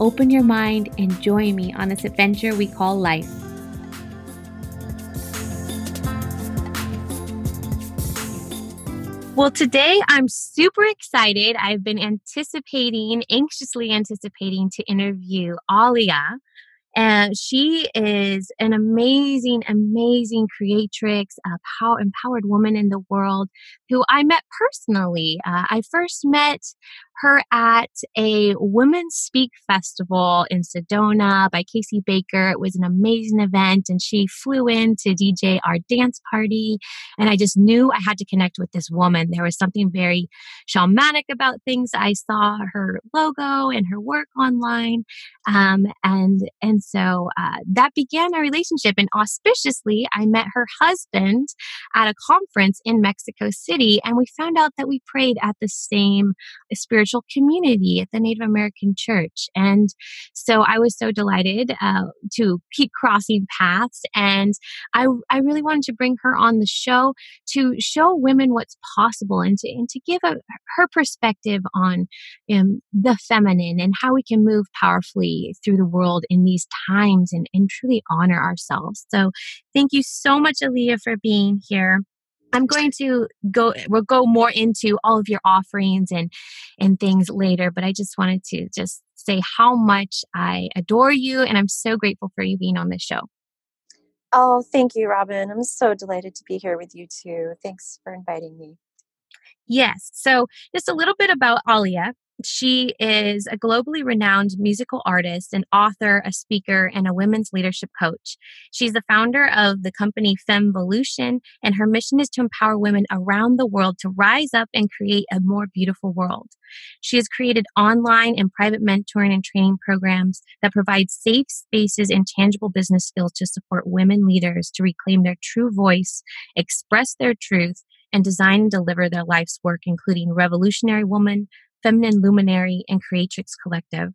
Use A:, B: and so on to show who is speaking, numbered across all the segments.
A: open your mind, and join me on this adventure we call life. Well, today I'm super excited. I've been anticipating, anxiously anticipating to interview Alia. And she is an amazing, amazing creatrix, a power, empowered woman in the world who I met personally. Uh, I first met her at a Women's Speak Festival in Sedona by Casey Baker. It was an amazing event, and she flew in to DJ our dance party. And I just knew I had to connect with this woman. There was something very shamanic about things. I saw her logo and her work online, um, and and so uh, that began a relationship. And auspiciously, I met her husband at a conference in Mexico City, and we found out that we prayed at the same spiritual spiritual community at the Native American church. And so I was so delighted uh, to keep crossing paths. And I, I really wanted to bring her on the show to show women what's possible and to, and to give a, her perspective on um, the feminine and how we can move powerfully through the world in these times and, and truly honor ourselves. So thank you so much, Alia, for being here. I'm going to go we'll go more into all of your offerings and and things later, but I just wanted to just say how much I adore you and I'm so grateful for you being on this show.
B: Oh, thank you, Robin. I'm so delighted to be here with you too. Thanks for inviting me.
A: Yes. So, just a little bit about Alia. She is a globally renowned musical artist, an author, a speaker, and a women's leadership coach. She's the founder of the company Femvolution, and her mission is to empower women around the world to rise up and create a more beautiful world. She has created online and private mentoring and training programs that provide safe spaces and tangible business skills to support women leaders to reclaim their true voice, express their truth, and design and deliver their life's work, including Revolutionary Woman, Feminine Luminary, and Creatrix Collective.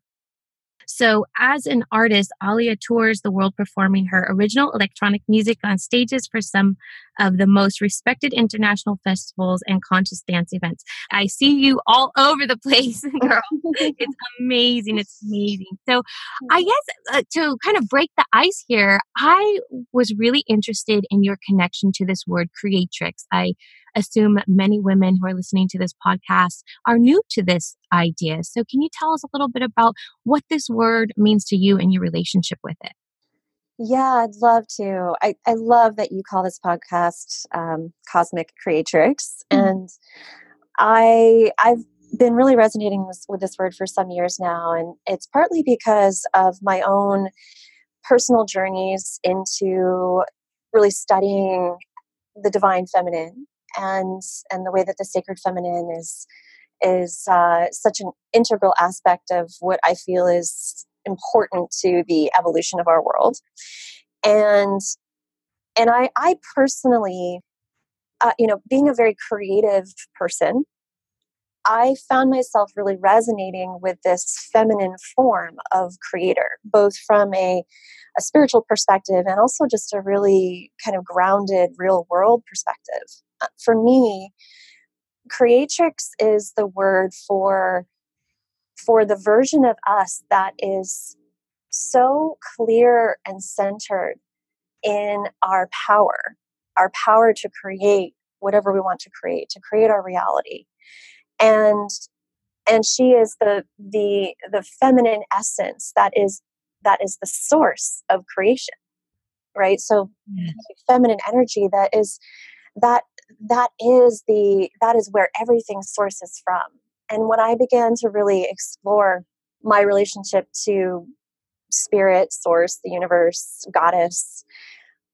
A: So, as an artist, Alia tours the world performing her original electronic music on stages for some of the most respected international festivals and conscious dance events. I see you all over the place, girl. it's amazing. It's amazing. So, I guess uh, to kind of break the ice here, I was really interested in your connection to this word creatrix. I assume many women who are listening to this podcast are new to this idea. So, can you tell us a little bit about what this word means to you and your relationship with it?
B: Yeah, I'd love to. I, I love that you call this podcast um, Cosmic Creatrix. Mm-hmm. And I I've been really resonating with, with this word for some years now. And it's partly because of my own personal journeys into really studying the divine feminine and and the way that the sacred feminine is is uh, such an integral aspect of what I feel is important to the evolution of our world. And and I I personally, uh, you know, being a very creative person, I found myself really resonating with this feminine form of creator, both from a, a spiritual perspective and also just a really kind of grounded real world perspective. Uh, for me, creatrix is the word for for the version of us that is so clear and centered in our power, our power to create whatever we want to create, to create our reality. And and she is the the the feminine essence that is that is the source of creation right so feminine energy that is that that is the that is where everything sources from. And when i began to really explore my relationship to spirit source the universe goddess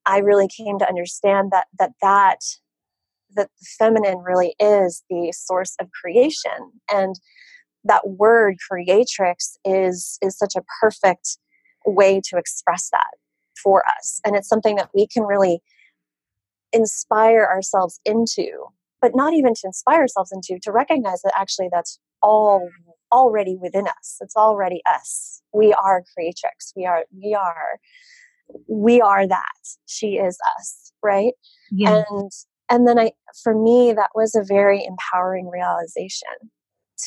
B: i really came to understand that that that that the feminine really is the source of creation. And that word creatrix is is such a perfect way to express that for us. And it's something that we can really inspire ourselves into but not even to inspire ourselves into to recognize that actually that's all already within us. It's already us. We are creatrix. We are we are we are that. She is us right? Yeah. and and then i for me that was a very empowering realization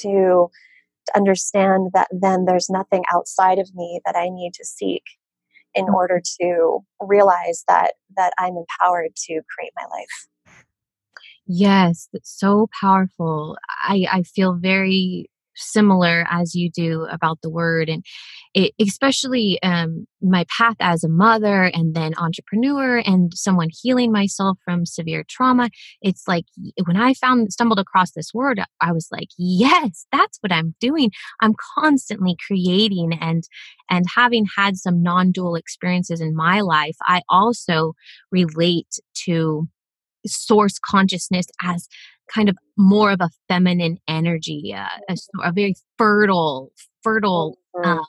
B: to, to understand that then there's nothing outside of me that i need to seek in order to realize that that i'm empowered to create my life.
A: Yes that's so powerful. I i feel very similar as you do about the word and it, especially um, my path as a mother and then entrepreneur and someone healing myself from severe trauma it's like when i found stumbled across this word i was like yes that's what i'm doing. I'm constantly creating and and having had some non-dual experiences in my life i also relate to source consciousness as kind of more of a feminine energy, uh, a, a, very fertile, fertile, mm-hmm. uh,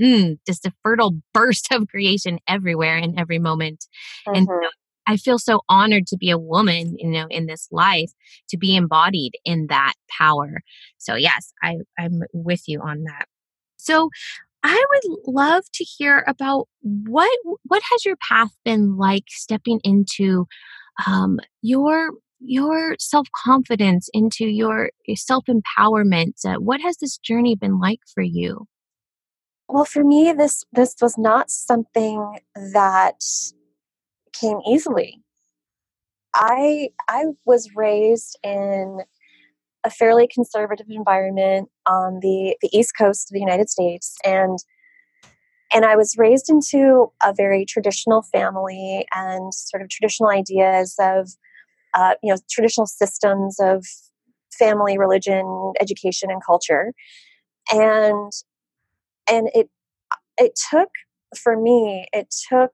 A: mm, just a fertile burst of creation everywhere in every moment. Mm-hmm. And so I feel so honored to be a woman, you know, in this life, to be embodied in that power. So yes, I, I'm with you on that. So I would love to hear about what what has your path been like stepping into um, your your self confidence, into your self empowerment. Uh, what has this journey been like for you?
B: Well, for me, this this was not something that came easily. I I was raised in a fairly conservative environment on the, the east coast of the United States and and I was raised into a very traditional family and sort of traditional ideas of uh, you know traditional systems of family religion education and culture. And and it it took for me it took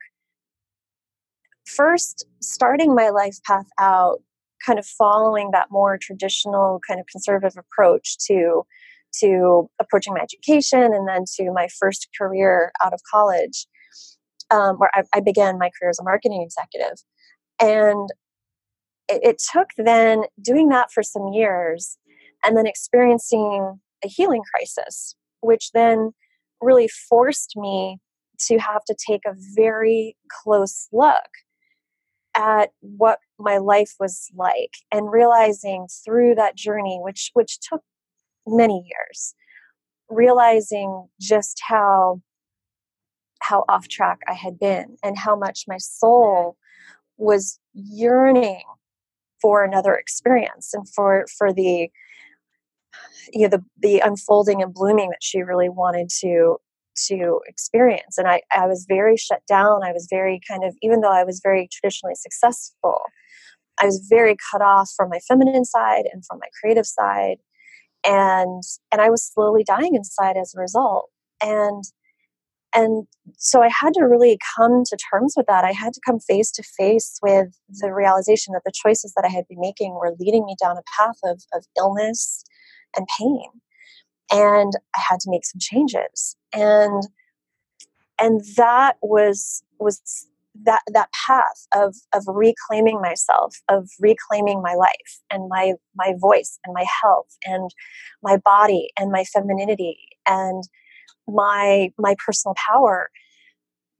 B: first starting my life path out kind of following that more traditional kind of conservative approach to to approaching my education and then to my first career out of college um, where I, I, began my career as a marketing executive. And it, it took then doing that for some years and then experiencing a healing crisis, which then really forced me to have to take a very close look at what my life was like and realizing through that journey which which took many years realizing just how how off track I had been and how much my soul was yearning for another experience and for for the you know the the unfolding and blooming that she really wanted to to experience. And I, I was very shut down. I was very kind of even though i was very traditionally successful i was very cut off from my feminine side and from my creative side. And and i was slowly dying inside as a result. And and so I had to really come to terms with that. I had to come face to face with the realization that the choices that I had been making were leading me down a path of, of illness and pain. And I had to make some changes. And and that was was that that path of of reclaiming myself, of reclaiming my life and my my voice and my health and my body and my femininity and my my personal power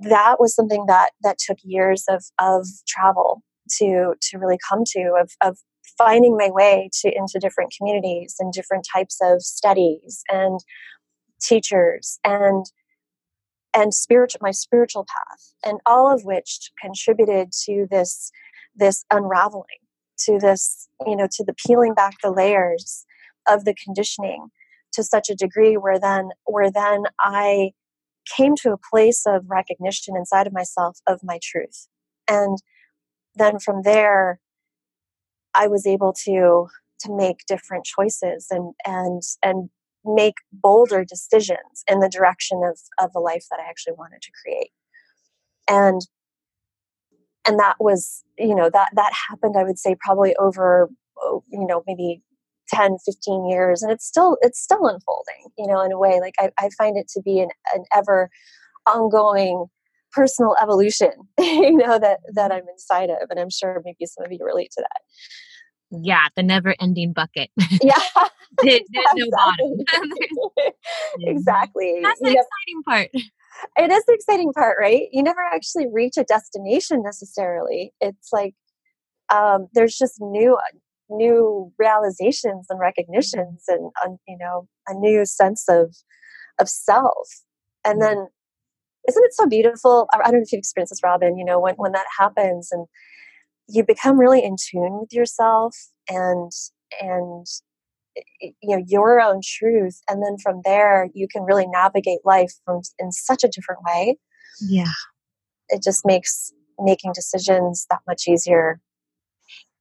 B: that was something that that took years of of travel to to really come to of of finding my way to into different communities and different types of studies and teachers and and spiritual my spiritual path and all of which contributed to this this unraveling to this you know to the peeling back the layers of the conditioning to such a degree where then where then I came to a place of recognition inside of myself of my truth. And then from there I was able to to make different choices and and and make bolder decisions in the direction of of the life that I actually wanted to create. And and that was you know that that happened i would say probably over oh, you know maybe 10 15 years and it's still it's still unfolding you know in a way like i, I find it to be an, an ever ongoing personal evolution, you know, that that I'm inside of. And I'm sure maybe some of you relate to that.
A: Yeah, the never ending bucket.
B: Yeah.
A: there's, there's no bottom.
B: exactly.
A: That's the
B: You know,
A: exciting part.
B: it is the exciting part, right? You never actually reach a destination necessarily. It's like um, there's just new new realizations and recognitions and you know a new sense of of self. And mm-hmm. then isn't it so beautiful? I I don't know if you've experienced this robin you know when when that happens and you become really in tune with yourself and and you know your own truth. And then from there you can really navigate life from in such a different way.
A: Yeah.
B: it just makes making decisions that much easier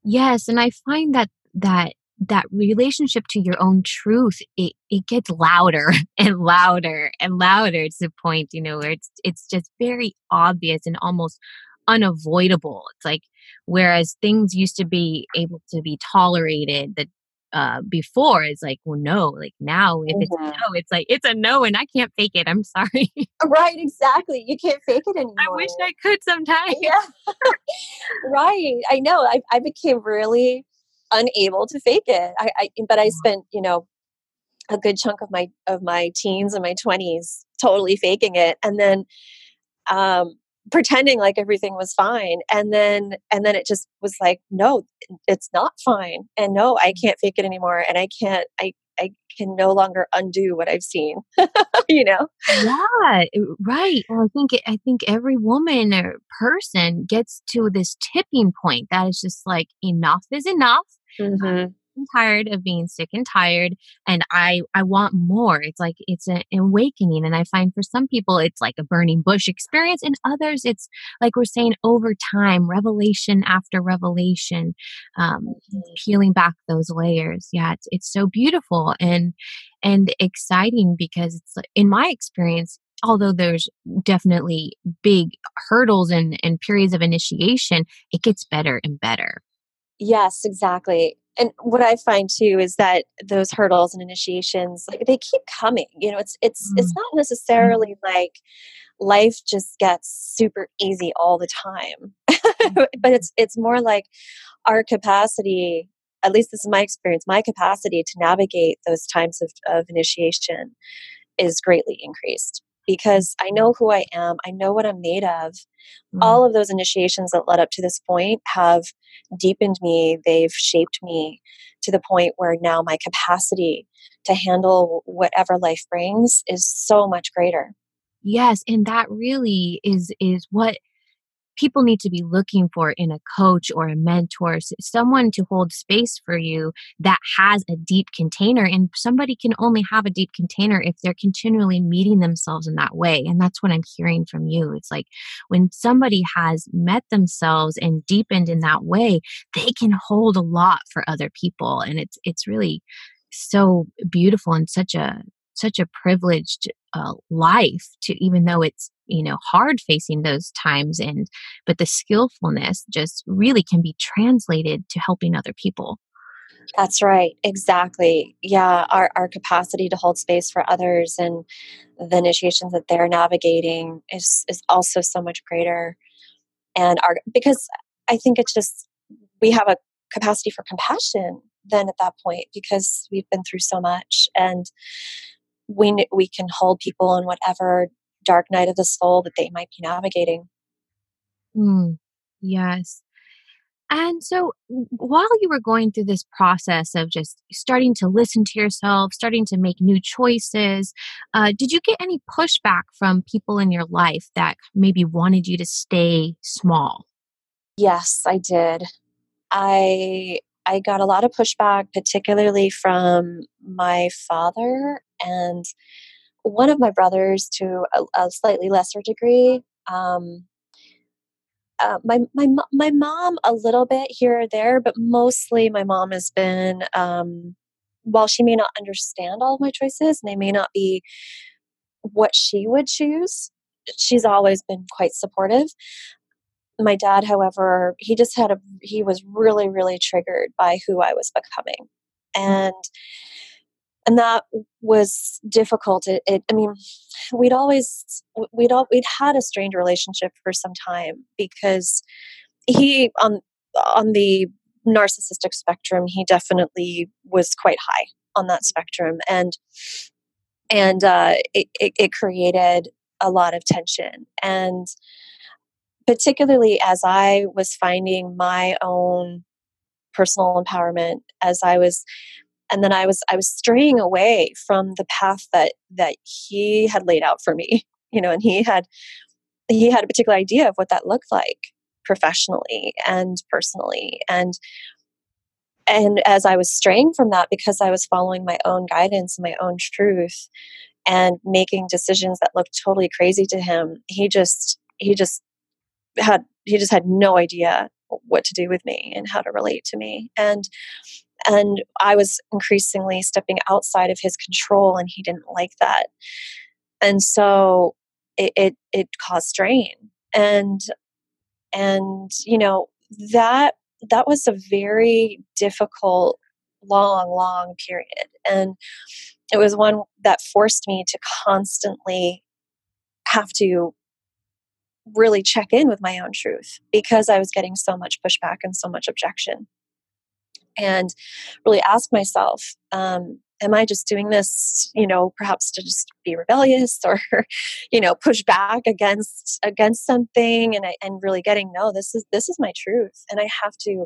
A: Yes, and I find that that that relationship to your own truth it, it gets louder and louder and louder to the point you know where it's it's just very obvious and almost unavoidable. It's like whereas things used to be able to be tolerated that uh before is like well no like now if it's a
B: Mhm.
A: no it's like it's a no and i can't fake it i'm sorry
B: right exactly you can't fake it anymore
A: i wish i could sometimes
B: yeah right i know I, I became really unable to fake it I, I but i
A: Yeah.
B: spent you know a good chunk of my of my teens and my 20s totally faking it and then um pretending like everything was fine and then and then it just was like no it's not fine and no i can't fake it anymore and i can't i i can no longer undo what i've seen you know
A: Yeah, right. Well, I think I think every woman or person gets to this tipping point that is just like enough is enough.
B: mm-hmm.
A: I'm tired of being sick and tired, and I I want more. It's like it's an awakening, and I find for some people it's like a burning bush experience, and others it's like we're saying over time, revelation after revelation, um, peeling back those layers. Yeah, it's it's so beautiful and and exciting because it's in my experience although there's definitely big hurdles and and periods of initiation it gets better and better
B: Yes, exactly. And what I find too is that those hurdles and initiations, like they keep coming. You know, it's it's it's
A: Mm.
B: not necessarily like life just gets super easy all the time. but it's it's more like our capacity, at least this is my experience, my capacity to navigate those times of, of initiation is greatly increased because I know who I am, I know what I'm made of,
A: Mm.
B: all of those initiations that led up to this point have deepened me they've shaped me to the point where now my capacity to handle whatever life brings is so much greater
A: Yes, and that really is is what people need to be looking for in a coach or a mentor, someone to hold space for you that has a deep container. And somebody can only have a deep container if they're continually meeting themselves in that way. And that's what I'm hearing from you. It's like when somebody has met themselves and deepened in that way, they can hold a lot for other people. And it's it's really so beautiful and such a such a privileged uh, life to even though it's you know hard facing those times and but the skillfulness just really can be translated to helping other people.
B: That's right exactly yeah our, our capacity to hold space for others and the initiations that they're navigating is is also so much greater. And our because i think it's just we have a capacity for compassion then at that point because we've been through so much and we we can hold people in whatever dark night of the soul that they might be navigating.
A: Mm, yes. And so while you were going through this process of just starting to listen to yourself starting to make new choices uh, did you get any pushback from people in your life that maybe wanted you to stay small?
B: Yes i did. I i got a lot of pushback particularly from my father and one of my brothers to a, a slightly lesser degree um, uh, my my my mom a little bit here or there, but mostly my mom has been. Um, while she may not understand all of my choices, and they may not be what she would choose, she's always been quite supportive. My dad, however, he just had a he was really really triggered by who I was becoming, and and that was difficult. It, it, i mean we'd always we'd all we'd had a strained relationship for some time because he on on the narcissistic spectrum he definitely was quite high on that spectrum. And and uh, it, it, it created a lot of tension. And particularly as i was finding my own personal empowerment as i was and then i was i was straying away from the path that that he had laid out for me you know and he had he had a particular idea of what that looked like professionally and personally. And and as i was straying from that because i was following my own guidance and my own truth and making decisions that looked totally crazy to him he just he just had he just had no idea what to do with me and how to relate to me. And and i was increasingly stepping outside of his control and he didn't like that. And so it it, it caused strain. And and you know that that was a very difficult long long period. And it was one that forced me to constantly have to really check in with my own truth because I was getting so much pushback and so much objection. And really ask myself, um, am I just doing this, you know, perhaps to just be rebellious or, you know, push back against against something and I, and really getting no, this is this is my truth and I have to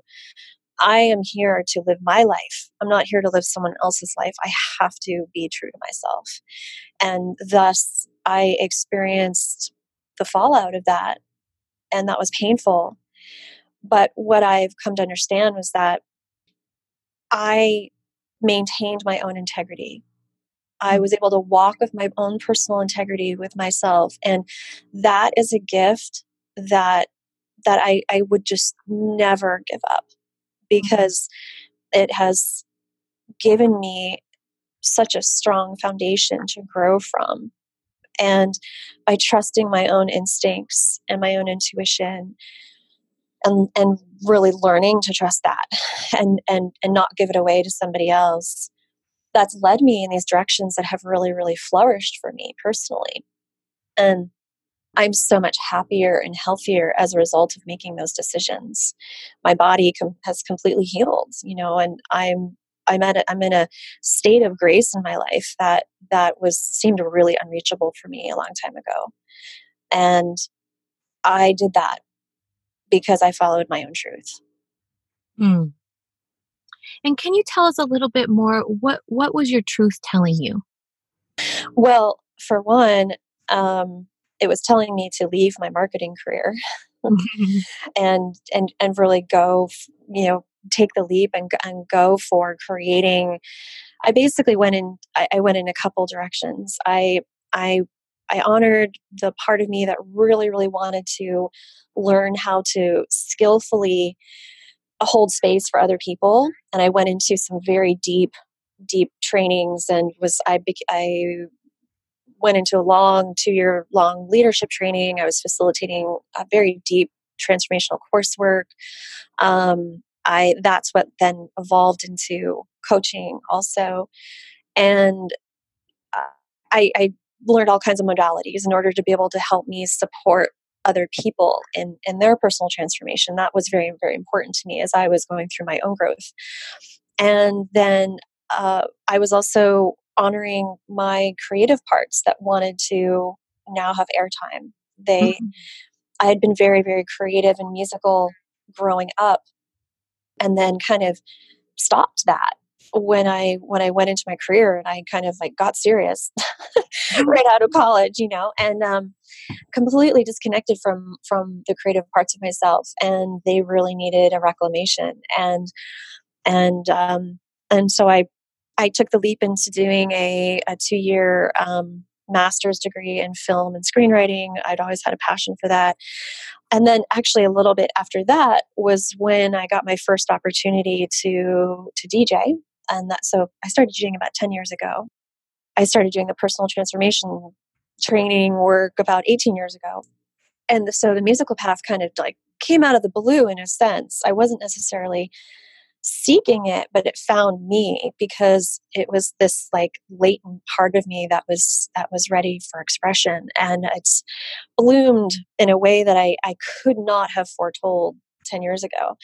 B: I am here to live my life. I'm not here to live someone else's life. I have to be true to myself. And thus I experienced the fallout of that and that was painful. But what I've come to understand was that I maintained my own integrity. I mm. was able to walk with my own personal integrity with myself. And that is a gift that that I, I would just never give up mm-hmm. because it has given me such a strong foundation to grow from. And by trusting my own instincts and my own intuition and and really learning to trust that and and and not give it away to somebody else. That's led me in these directions that have really really flourished for me personally. And i'm so much happier and healthier as a result of making those decisions. My body com- has completely healed you know and i'm i'm at a, i'm in a state of grace in my life that that was seemed really unreachable for me a long time ago. And i did that because I followed my own truth.
A: Mm. And can you tell us a little bit more? What what was your truth telling you?
B: Well, for one, um, it was telling me to leave my marketing career and and and really go, you know, take the leap and and go for creating. I basically went in. I, I went in a couple directions. I I I honored the part of me that really, really wanted to learn how to skillfully hold space for other people. And I went into some very deep, deep trainings and was I I went into a long two year long leadership training. I was facilitating a very deep transformational coursework. Um, I that's what then evolved into coaching also, and uh, I, I learned all kinds of modalities in order to be able to help me support other people in in their personal transformation. That was very very important to me as i was going through my own growth. And then uh, i was also honoring my creative parts that wanted to now have airtime. They mm-hmm. i had been very very creative and musical growing up and then kind of stopped that when I when I went into my career and I kind of like got serious right out of college, you know, and um, completely disconnected from from the creative parts of myself, and they really needed a reclamation, and and um, and so I I took the leap into doing a a two year um, master's degree in film and screenwriting. I'd always had a passion for that. And then actually a little bit after that was when I got my first opportunity to to DJ and that so i started doing about 10 years ago. I started doing the personal transformation training work about 18 years ago. And the, so the musical path kind of like came out of the blue in a sense. I wasn't necessarily seeking it but it found me because it was this like latent part of me that was that was ready for expression. And it's bloomed in a way that i i could not have foretold 10 years ago.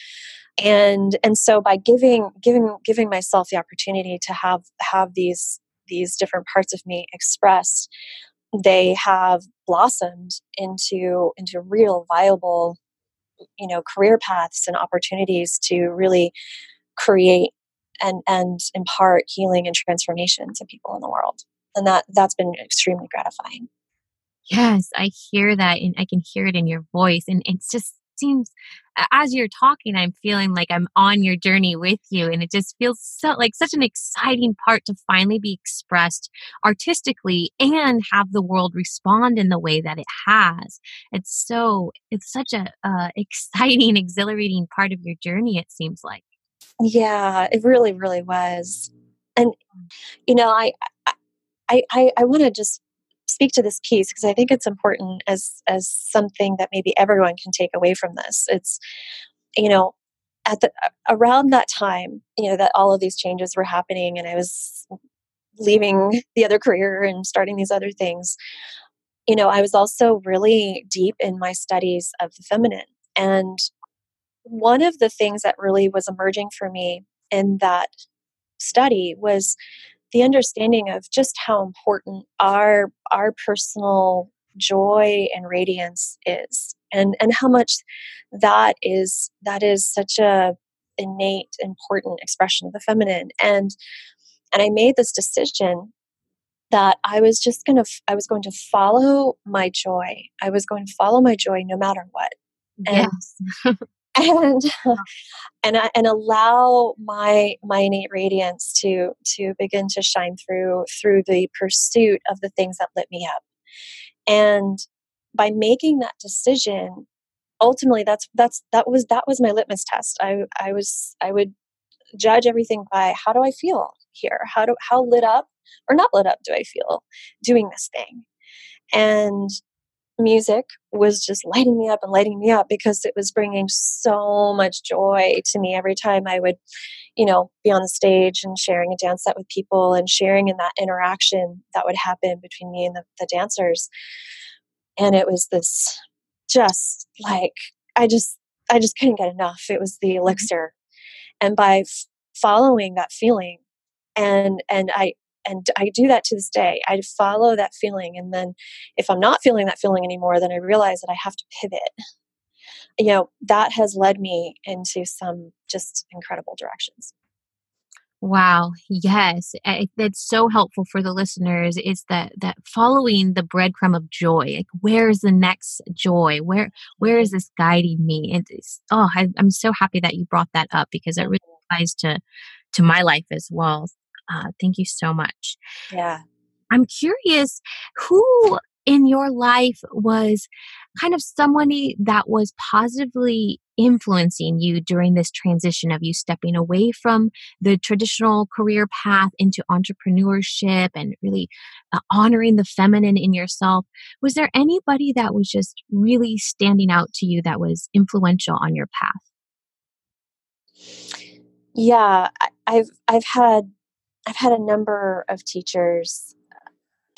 B: And and so by giving giving giving myself the opportunity to have have these these different parts of me expressed they have blossomed into into real viable you know career paths and opportunities to really create and and impart healing and transformation to people in the world. And that that's been extremely gratifying.
A: Yes i hear that and i can hear it in your voice and it just seems as you're talking i'm feeling like i'm on your journey with you and it just feels so like such an exciting part to finally be expressed artistically and have the world respond in the way that it has it's so it's such a uh, exciting exhilarating part of your journey it seems like
B: yeah, it really, really was. And you know, I I I, I want to just speak to this piece because I think it's important as as something that maybe everyone can take away from this. It's you know, at the around that time, you know, that all of these changes were happening and I was leaving the other career and starting these other things. You know, I was also really deep in my studies of the feminine and one of the things that really was emerging for me in that study was the understanding of just how important our our personal joy and radiance is and and how much that is that is such a innate important expression of the feminine. And and i made this decision that i was just going to i was going to follow my joy. I was going to follow my joy no matter what.
A: Yes.
B: and uh-huh. and and and allow my my innate radiance to to begin to shine through through the pursuit of the things that lit me up. And by making that decision ultimately that's that's that was that was my litmus test. I i was i would judge everything by how do i feel here? How do how lit up or not lit up do i feel doing this thing? And music was just lighting me up and lighting me up because it was bringing so much joy to me every time I would, you know, be on the stage and sharing a dance set with people and sharing in that interaction that would happen between me and the, the dancers. And it was this just like, I just, I just couldn't get enough. It was the mm-hmm. elixir. And by f- following that feeling, and and I and I do that to this day. I follow that feeling. And then if I'm not feeling that feeling anymore, then I realize that I have to pivot. You know, that has led me into some just incredible directions.
A: Wow. Yes. That's so helpful for the listeners is that that following the breadcrumb of joy. Like where is the next joy? Where where is this guiding me? And it's, oh, I, I'm so happy that you brought that up because it really mm. applies to to my life as well. Uh, thank you so much.
B: Yeah.
A: I'm curious who in your life was kind of somebody that was positively influencing you during this transition of you stepping away from the traditional career path into entrepreneurship and really uh, honoring the feminine in yourself was there anybody that was just really standing out to you that was influential on your path
B: yeah i've i've had I've had a number of teachers,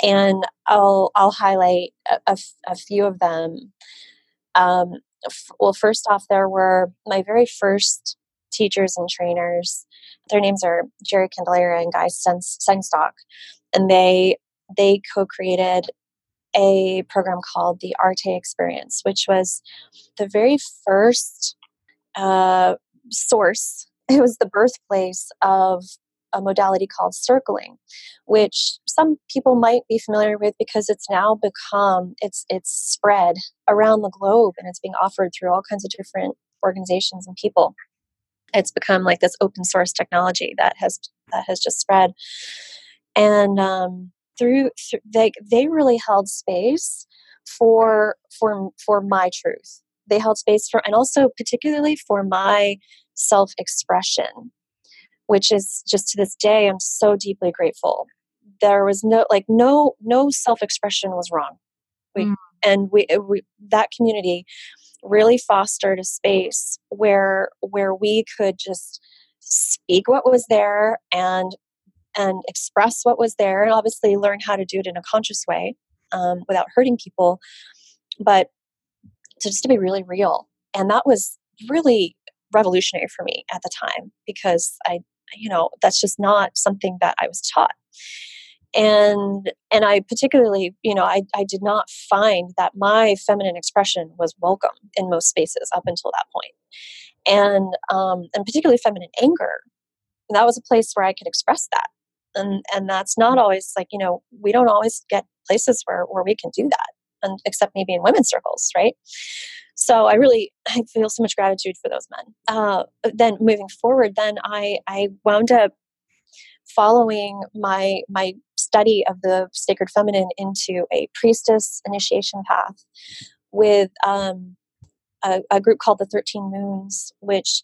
B: and I'll I'll highlight a, a, a few of them. Um, f- well, first off, there were my very first teachers and trainers. Their names are Jerry Candelaria and Guy Sengstock, and they they co-created a program called the Arte Experience, which was the very first uh, source. It was the birthplace of a modality called circling, which some people might be familiar with because it's now become it's it's spread around the globe and it's being offered through all kinds of different organizations and people. It's become like this open source technology that has that has just spread, and um, through, through they they really held space for for for my truth. They held space for and also particularly for my self expression which is just to this day i'm so deeply grateful. There was no like no no self-expression was wrong. We, mm. and we, we that community really fostered a space where where we could just speak what was there and and express what was there and obviously learn how to do it in a conscious way um, without hurting people but to just to be really real. And that was really revolutionary for me at the time because i you know that's just not something that i was taught. And and i particularly you know I, I did not find that my feminine expression was welcome in most spaces up until that point. And um, and particularly feminine anger that was a place where i could express that. And and that's not always like you know we don't always get places where where we can do that and except maybe in women's circles right? So i really i feel so much gratitude for those men. Uh, then moving forward then i i wound up following my my study of the sacred feminine into a priestess initiation path with um, a, a, group called the 13 moons which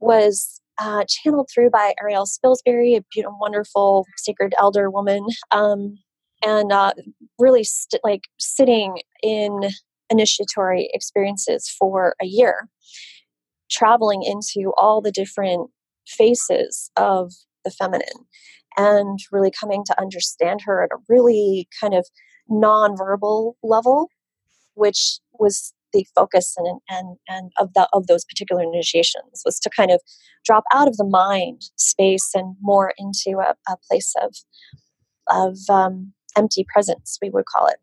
B: was uh, channeled through by ariel spilsbury a beautiful wonderful sacred elder woman. Um, and uh, really st- like sitting in initiatory experiences for a year traveling into all the different faces of the feminine and really coming to understand her at a really kind of nonverbal level, which was the focus and and and of the of those particular initiations was to kind of drop out of the mind space and more into a, a place of of um, empty presence, we would call it,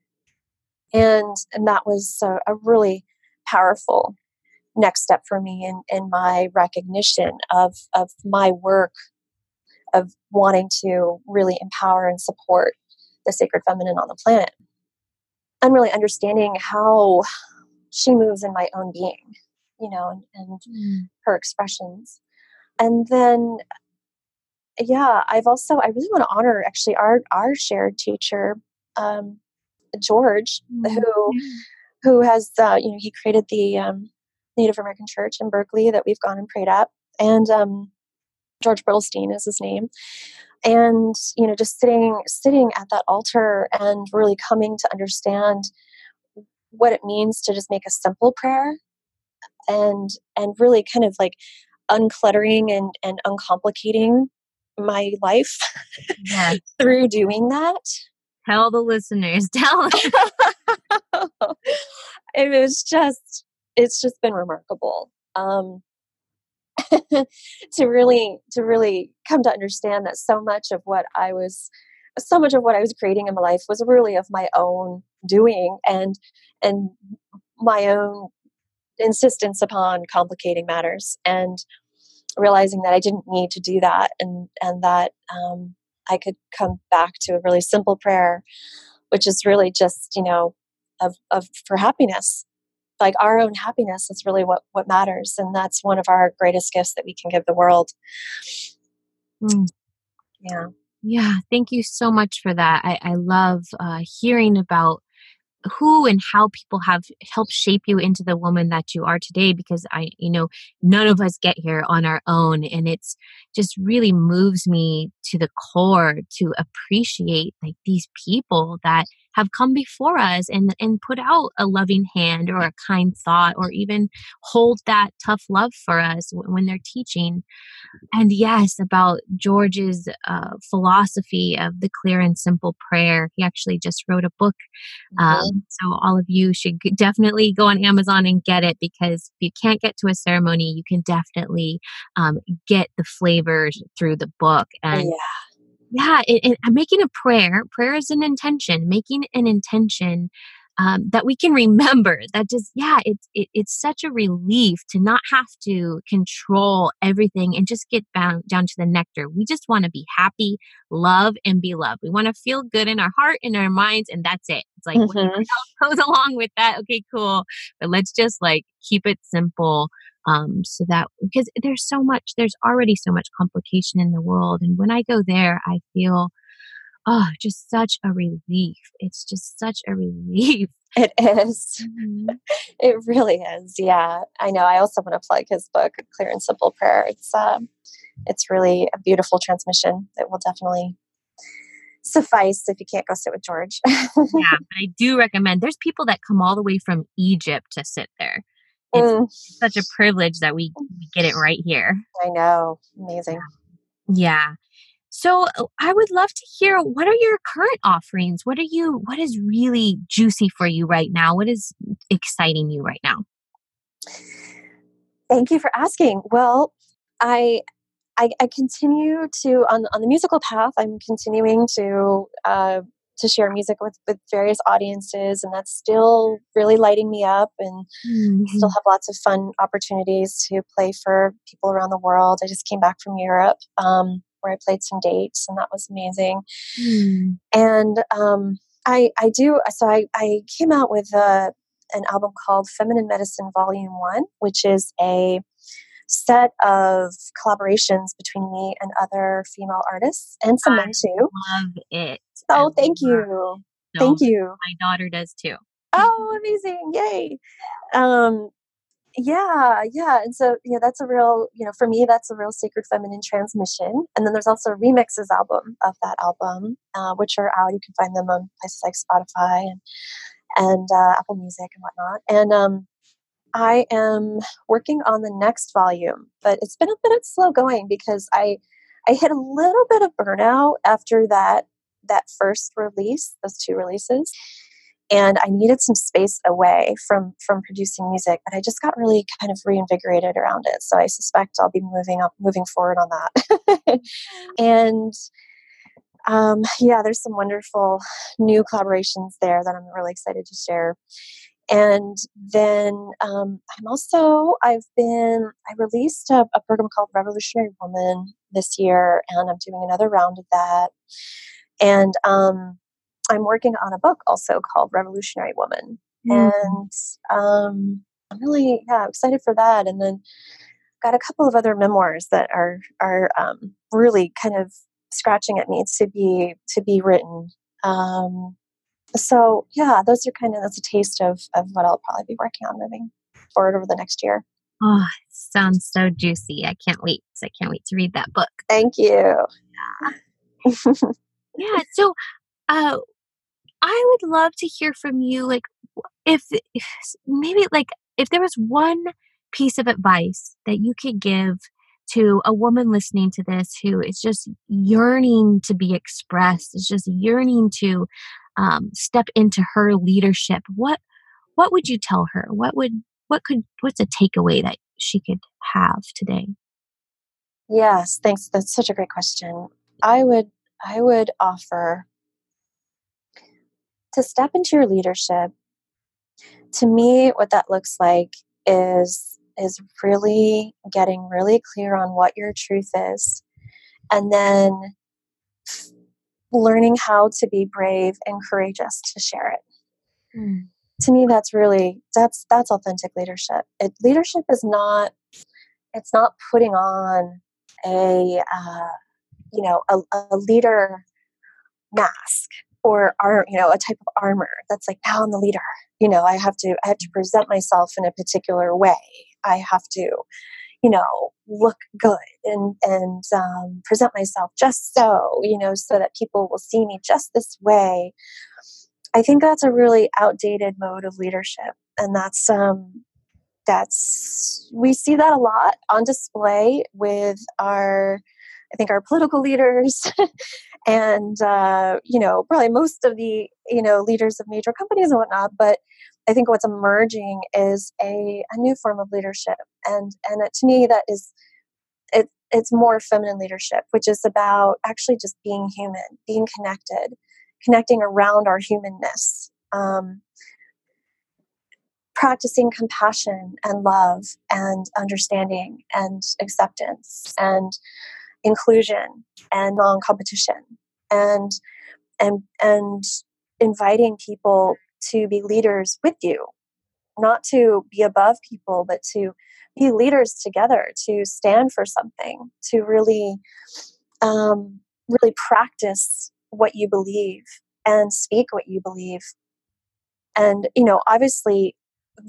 B: and and that was a, a really powerful next step for me in in my recognition of of my work of wanting to really empower and support the sacred feminine on the planet. And really understanding how she moves in my own being you know and, and mm. her expressions. And then yeah i've also i really want to honor actually our our shared teacher um, george mm. who who has uh, you know he created the um, native american church in berkeley that we've gone and prayed at and um, George Bertelstein is his name. And, you know, just sitting sitting at that altar and really coming to understand what it means to just make a simple prayer and and really kind of like uncluttering and, and uncomplicating my life yes. through doing that.
A: Tell the listeners, tell
B: it was just it's just been remarkable. Um, to really to really come to understand that so much of what I was so much of what I was creating in my life was really of my own doing and and my own insistence upon complicating matters and realizing that I didn't need to do that and and that um, I could come back to a really simple prayer, which is really just you know of of for happiness. Like our own happiness is really what what matters and that's one of our greatest gifts that we can give the world. Mm. yeah.
A: Yeah thank you so much for that. I, I love uh, hearing about who and how people have helped shape you into the woman that you are today because i you know none of us get here on our own and it's just really moves me to the core to appreciate like these people that have come before us and and put out a loving hand or a kind thought or even hold that tough love for us when they're teaching. And yes about george's uh, philosophy of the clear and simple prayer. He actually just wrote a book mm-hmm. um, so all of you should definitely go on amazon and get it because if you can't get to a ceremony you can definitely um, get the flavors through the book. And yeah yeah, it, uh, making a prayer, prayer is an intention, making an intention um, that we can remember that just, yeah, it's, it, it's such a relief to not have to control everything and just get bound down to the nectar. We just want to be happy, love, and be loved. We want to feel good in our heart and our minds, and that's it. It's like mm-hmm. else goes along with that. Okay, cool. But let's just like keep it simple um, so that because there's so much there's already so much complication in the world and when i go there i feel oh just such a relief it's just such a relief
B: it is. Mm-hmm. it really is yeah i know i also want to plug his book clear and simple prayer it's um it's really a beautiful transmission that will definitely suffice if you can't go sit with george
A: yeah but i do recommend there's people that come all the way from egypt to sit there it's mm. such a privilege that we, we get it right here.
B: I know. Amazing.
A: Yeah. So uh, I would love to hear what are your current offerings? What are you what is really juicy for you right now? What is exciting you right now?
B: Thank you for asking. Well, I I, I continue to on on the musical path. I'm continuing to uh, to share music with with various audiences, and that's still really lighting me up. And mm-hmm. still have lots of fun opportunities to play for people around the world. I just came back from Europe. Um, where I played some dates, and that was amazing. Mm. And um, I, I do. So I, I came out with a, an album called Feminine Medicine Volume One, which is a set of collaborations between me and other female artists and some I men too.
A: Love it.
B: Oh, thank you. thank you.
A: My daughter does too.
B: Oh, amazing. Yay. Um, yeah yeah and so you know that's a real you know for me that's a real sacred feminine transmission and then there's also a remixes album of that album uh, which are out you can find them on places like spotify and and uh, apple music and whatnot and um, i am working on the next volume but it's been a bit of slow going because i i hit a little bit of burnout after that that first release those two releases and I needed some space away from from producing music, but I just got really kind of reinvigorated around it. So I suspect I'll be moving up, moving forward on that. and um, yeah, there's some wonderful new collaborations there that I'm really excited to share. And then um, I'm also I've been I released a, a program called Revolutionary Woman this year, and I'm doing another round of that. And um, I'm working on a book also called Revolutionary Woman. Mm. And um, I'm really yeah, excited for that. And then got a couple of other memoirs that are are um, really kind of scratching at me to be to be written. Um, so yeah, those are kind of that's a taste of of what I'll probably be working on moving forward over the next year.
A: Oh, sounds so juicy. I can't wait. I can't wait to read that book.
B: Thank you.
A: Yeah. yeah. So, uh, I would love to hear from you. Like, if, if maybe like if there was one piece of advice that you could give to a woman listening to this who is just yearning to be expressed, is just yearning to um, step into her leadership, what what would you tell her? What would what could what's a takeaway that she could have today?
B: Yes, thanks. That's such a great question. I would I would offer to step into your leadership, to me, what that looks like is is really getting really clear on what your truth is, and then learning how to be brave and courageous to share it. Mm. To me, that's really that's that's authentic leadership. It, leadership is not it's not putting on a uh, you know a, a leader mask or are you know a type of armor that's like now i'm the leader. You know i have to i have to present myself in a particular way. I have to you know look good and and um, present myself just so you know so that people will see me just this way. I think that's a really outdated mode of leadership and that's um that's we see that a lot on display with our i think our political leaders. And uh, you know probably most of the you know leaders of major companies and whatnot but i think what's emerging is a, a new form of leadership. And and to me that is it, it's more feminine leadership which is about actually just being human being connected connecting around our humanness um, practicing compassion and love and understanding and acceptance. And inclusion and non-competition and and and inviting people to be leaders with you. Not to be above people but to be leaders together to stand for something to really um, really practice what you believe and speak what you believe. And you know obviously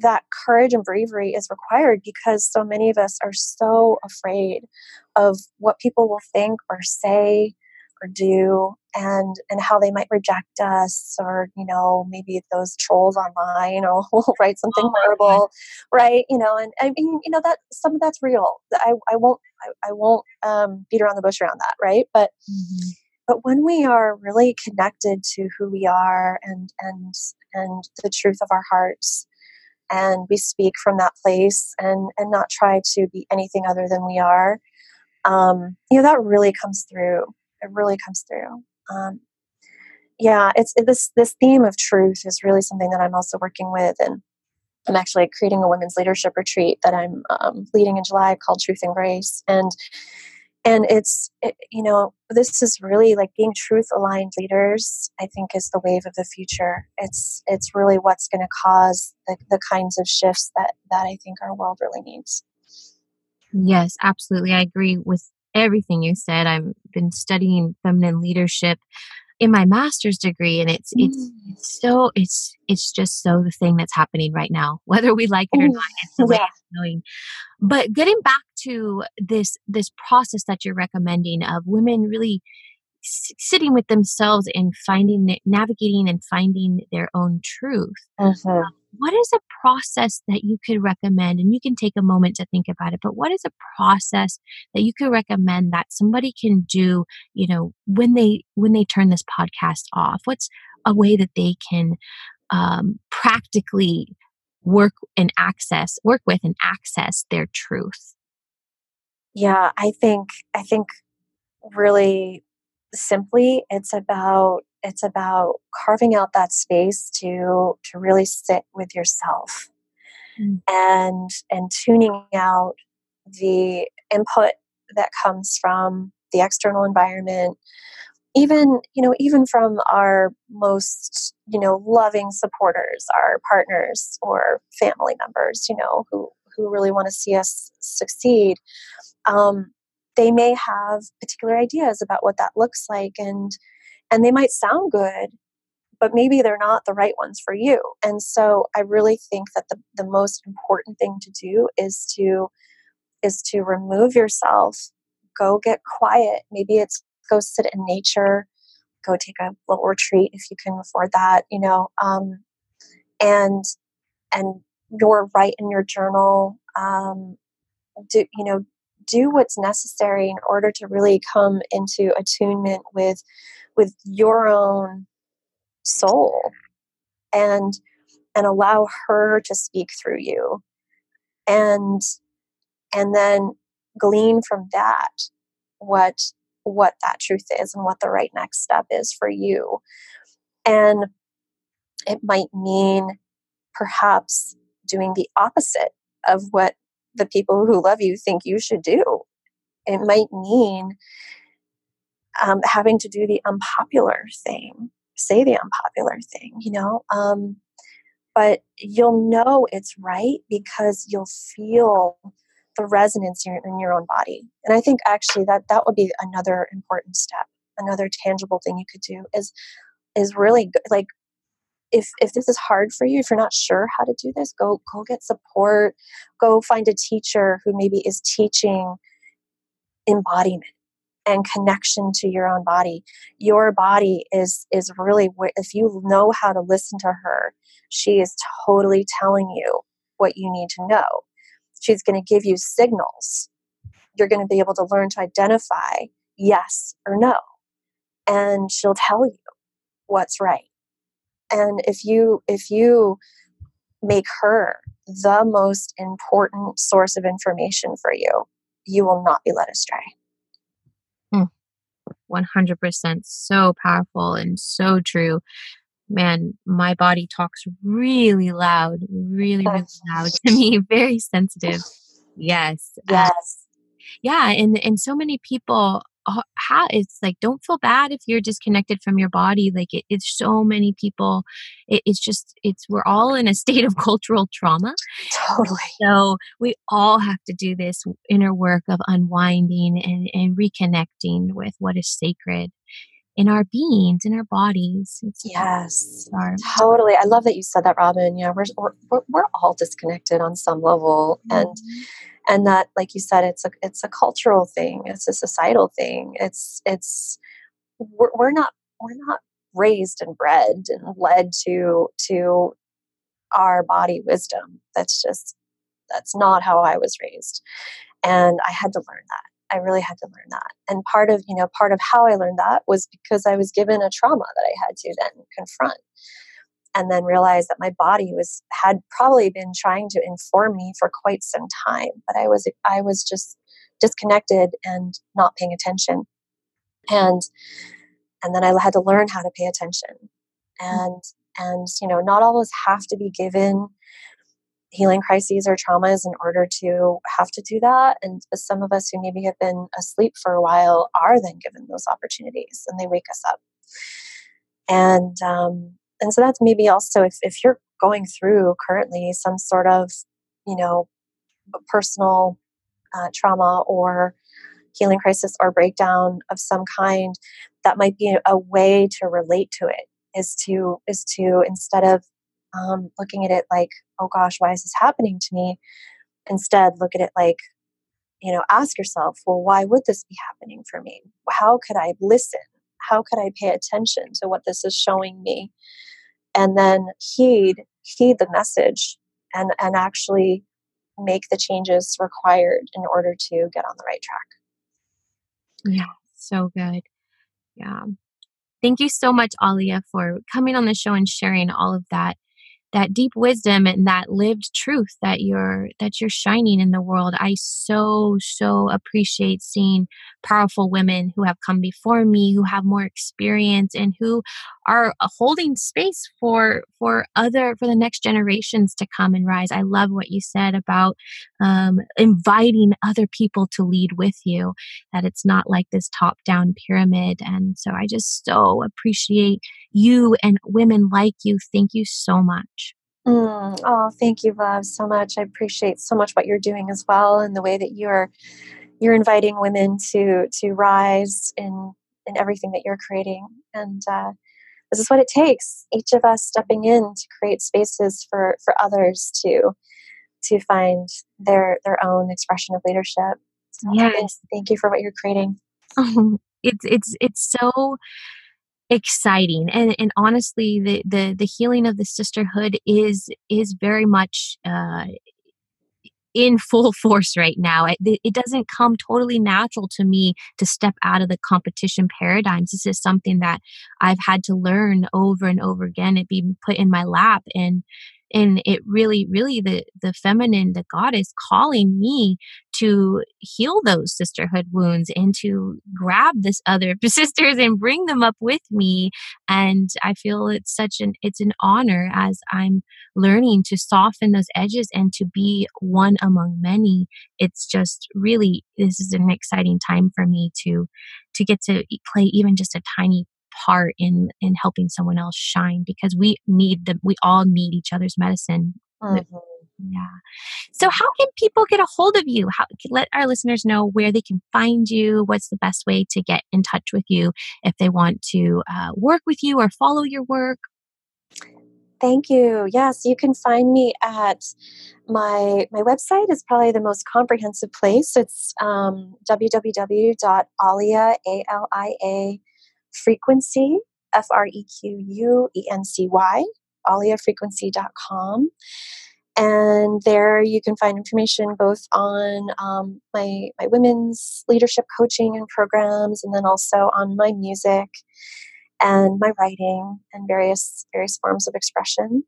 B: that courage and bravery is required because so many of us are so afraid of what people will think or say or do and and how they might reject us or you know maybe those trolls online or will write something oh horrible right? You know and i mean you know that some of that's real. I, I won't I, I won't um, beat around the bush around that right? But mm-hmm. but when we are really connected to who we are and and and the truth of our hearts and we speak from that place and and not try to be anything other than we are. Um, you know that really comes through. It really comes through. Um, yeah, it's it, this this theme of truth is really something that I'm also working with, and I'm actually creating a women's leadership retreat that I'm um, leading in July called Truth and Grace, and and it's it, you know this is really like being truth aligned leaders. I think is the wave of the future. It's it's really what's going to cause the, the kinds of shifts that that I think our world really needs.
A: Yes, absolutely. I agree with everything you said. I've been studying feminine leadership in my master's degree and it's mm. it's it's so it's it's just so the thing that's happening right now whether we like it or not it's the way yeah. it's going but getting back to this this process that you're recommending of women really sitting with themselves and finding navigating and finding their own truth mm-hmm what is a process that you could recommend? And you can take a moment to think about it, but what is a process that you could recommend that somebody can do, you know, when they when they turn this podcast off? What's a way that they can um, practically work and access, work with and access their truth?
B: Yeah, I think I think really simply it's about it's about carving out that space to to really sit with yourself mm. and and tuning out the input that comes from the external environment even you know even from our most you know loving supporters our partners or family members you know who who really want to see us succeed um, they may have particular ideas about what that looks like and and they might sound good but maybe they're not the right ones for you. And so i really think that the, the most important thing to do is to is to remove yourself go get quiet. Maybe it's go sit in nature go take a little retreat if you can afford that you know um, and and you're write in your journal um, do you know do what's necessary in order to really come into attunement with with your own soul and and allow her to speak through you. And and then glean from that what what that truth is and what the right next step is for you. And it might mean perhaps doing the opposite of what the people who love you think you should do. It might mean um, having to do the unpopular thing, say the unpopular thing, you know. Um, but you'll know it's right because you'll feel the resonance in your, in your own body. And I think actually that that would be another important step, another tangible thing you could do is is really good. like if if this is hard for you if you're not sure how to do this go go get support go find a teacher who maybe is teaching embodiment and connection to your own body. Your body is is really if you know how to listen to her she is totally telling you what you need to know. She's going to give you signals. You're going to be able to learn to identify yes or no and she'll tell you what's right. And if you if you make her the most important source of information for you you will not be led astray
A: 100% so powerful and so true. Man, my body talks really loud, really, really loud to me, very sensitive. Yes.
B: Yes. Uh,
A: yeah. And, and so many people how it's like don't feel bad if you're disconnected from your body like it, it's so many people it, it's just it's we're all in a state of cultural trauma
B: totally
A: so we all have to do this inner work of unwinding and, and reconnecting with what is sacred in our beings in our bodies
B: it's yes our, totally i love that you said that robin yeah we're, we're, we're all disconnected on some level mm-hmm. and and that like you said it's a it's a cultural thing it's a societal thing it's it's we're, we're not we're not raised and bred and led to to our body wisdom. That's just that's not how I was raised. And I had to learn that. I really had to learn that. And part of, you know, part of how I learned that was because I was given a trauma that I had to then confront and then realized that my body was had probably been trying to inform me for quite some time, but I was I was just disconnected and not paying attention. And and then I had to learn how to pay attention. And and you know, not all of us have to be given healing crises or traumas in order to have to do that. And some of us who maybe have been asleep for a while are then given those opportunities and they wake us up. And um, and so that's maybe also if, if you're going through currently some sort of you know personal uh, trauma or healing crisis or breakdown of some kind that might be a way to relate to it is to is to instead of um, looking at it like oh gosh why is this happening to me? instead look at it like you know ask yourself well why would this be happening for me? How could i listen? How could i pay attention to what this is showing me and then heed heed the message and and actually make the changes required in order to get on the right track.
A: Yeah so good. Yeah. Thank you so much alia for coming on the show and sharing all of that that deep wisdom and that lived truth that you're that you're shining in the world. I so so appreciate seeing powerful women who have come before me who have more experience and who are uh, holding space for for other for the next generations to come and rise. I love what you said about um, inviting other people to lead with you that it's not like this top down pyramid. And so i just so appreciate you and women like you. Thank you so much
B: Mm, oh, thank you, love, so much. I appreciate so much what you're doing as well, and the way that you're you're inviting women to to rise in in everything that you're creating. And uh, this is what it takes. Each of us stepping in to create spaces for for others to to find their their own expression of leadership. So yes. thank you for what you're creating.
A: it's it's it's so exciting and and honestly the the the healing of the sisterhood is is very much uh in full force right now. It, it, doesn't come totally natural to me to step out of the competition paradigms. This is something that I've had to learn over and over again. It being put in my lap and and it really really the the feminine the goddess calling me to heal those sisterhood wounds and to grab this other sisters and bring them up with me and i feel it's such an it's an honor as i'm learning to soften those edges and to be one among many. It's just really this is an exciting time for me to to get to play even just a tiny part in in helping someone else shine because we need the we all need each other's medicine mm-hmm. yeah so how can people get a hold of you how let our listeners know where they can find you what's the best way to get in touch with you if they want to uh, work with you or follow your work
B: Thank you. Yes, you can find me at my my website is probably the most comprehensive place. It's um, www.alia a l i a frequency, F R E Q U E N C Y, aliafrequency.com. And there you can find information both on um, my, my women's leadership coaching and programs, and then also on my music and my writing and various various forms of expression.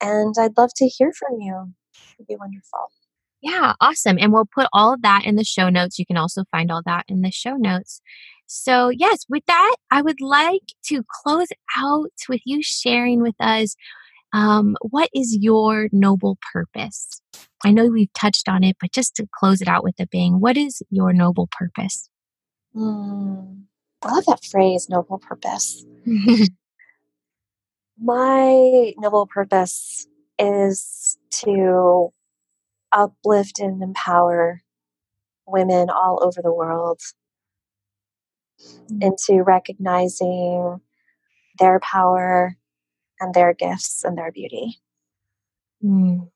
B: And I'd love to hear from you. It'd be wonderful.
A: Yeah, awesome. And we'll put all of that in the show notes. You can also find all that in the show notes. So, yes, with that, I would like to close out with you sharing with us um, what is your noble purpose? I know we've touched on it, but just to close it out with a bang, what is your noble purpose?
B: Mm, I love that phrase, noble purpose. My noble purpose is to uplift and empower women all over the world into recognizing their power and their gifts and their beauty.
A: Mm.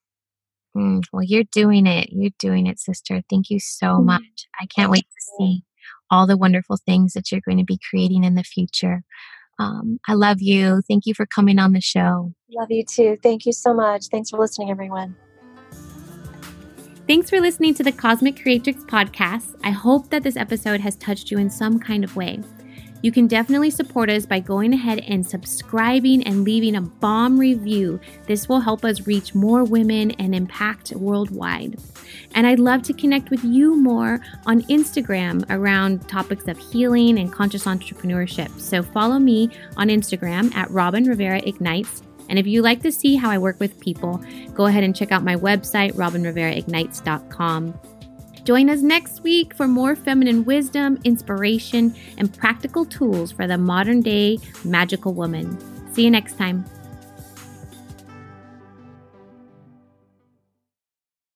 A: Mm. Well, you're doing it. You're doing it, sister. Thank you so mm. much. I can't wait to see all the wonderful things that you're going to be creating in the future. Um, I love you. Thank you for coming on the show.
B: Love you too. Thank you so much. Thanks for listening, everyone.
A: Thanks for listening to the Cosmic Creatrix podcast. I hope that this episode has touched you in some kind of way. You can definitely support us by going ahead and subscribing and leaving a bomb review. This will help us reach more women and impact worldwide. And I'd love to connect with you more on Instagram around topics of healing and conscious entrepreneurship. So follow me on Instagram at Robin Rivera Ignites. And if you like to see how I work with people, go ahead and check out my website, robinriveraignites.com. Join us next week for more feminine wisdom, inspiration, and practical tools for the modern day magical woman. See you next time.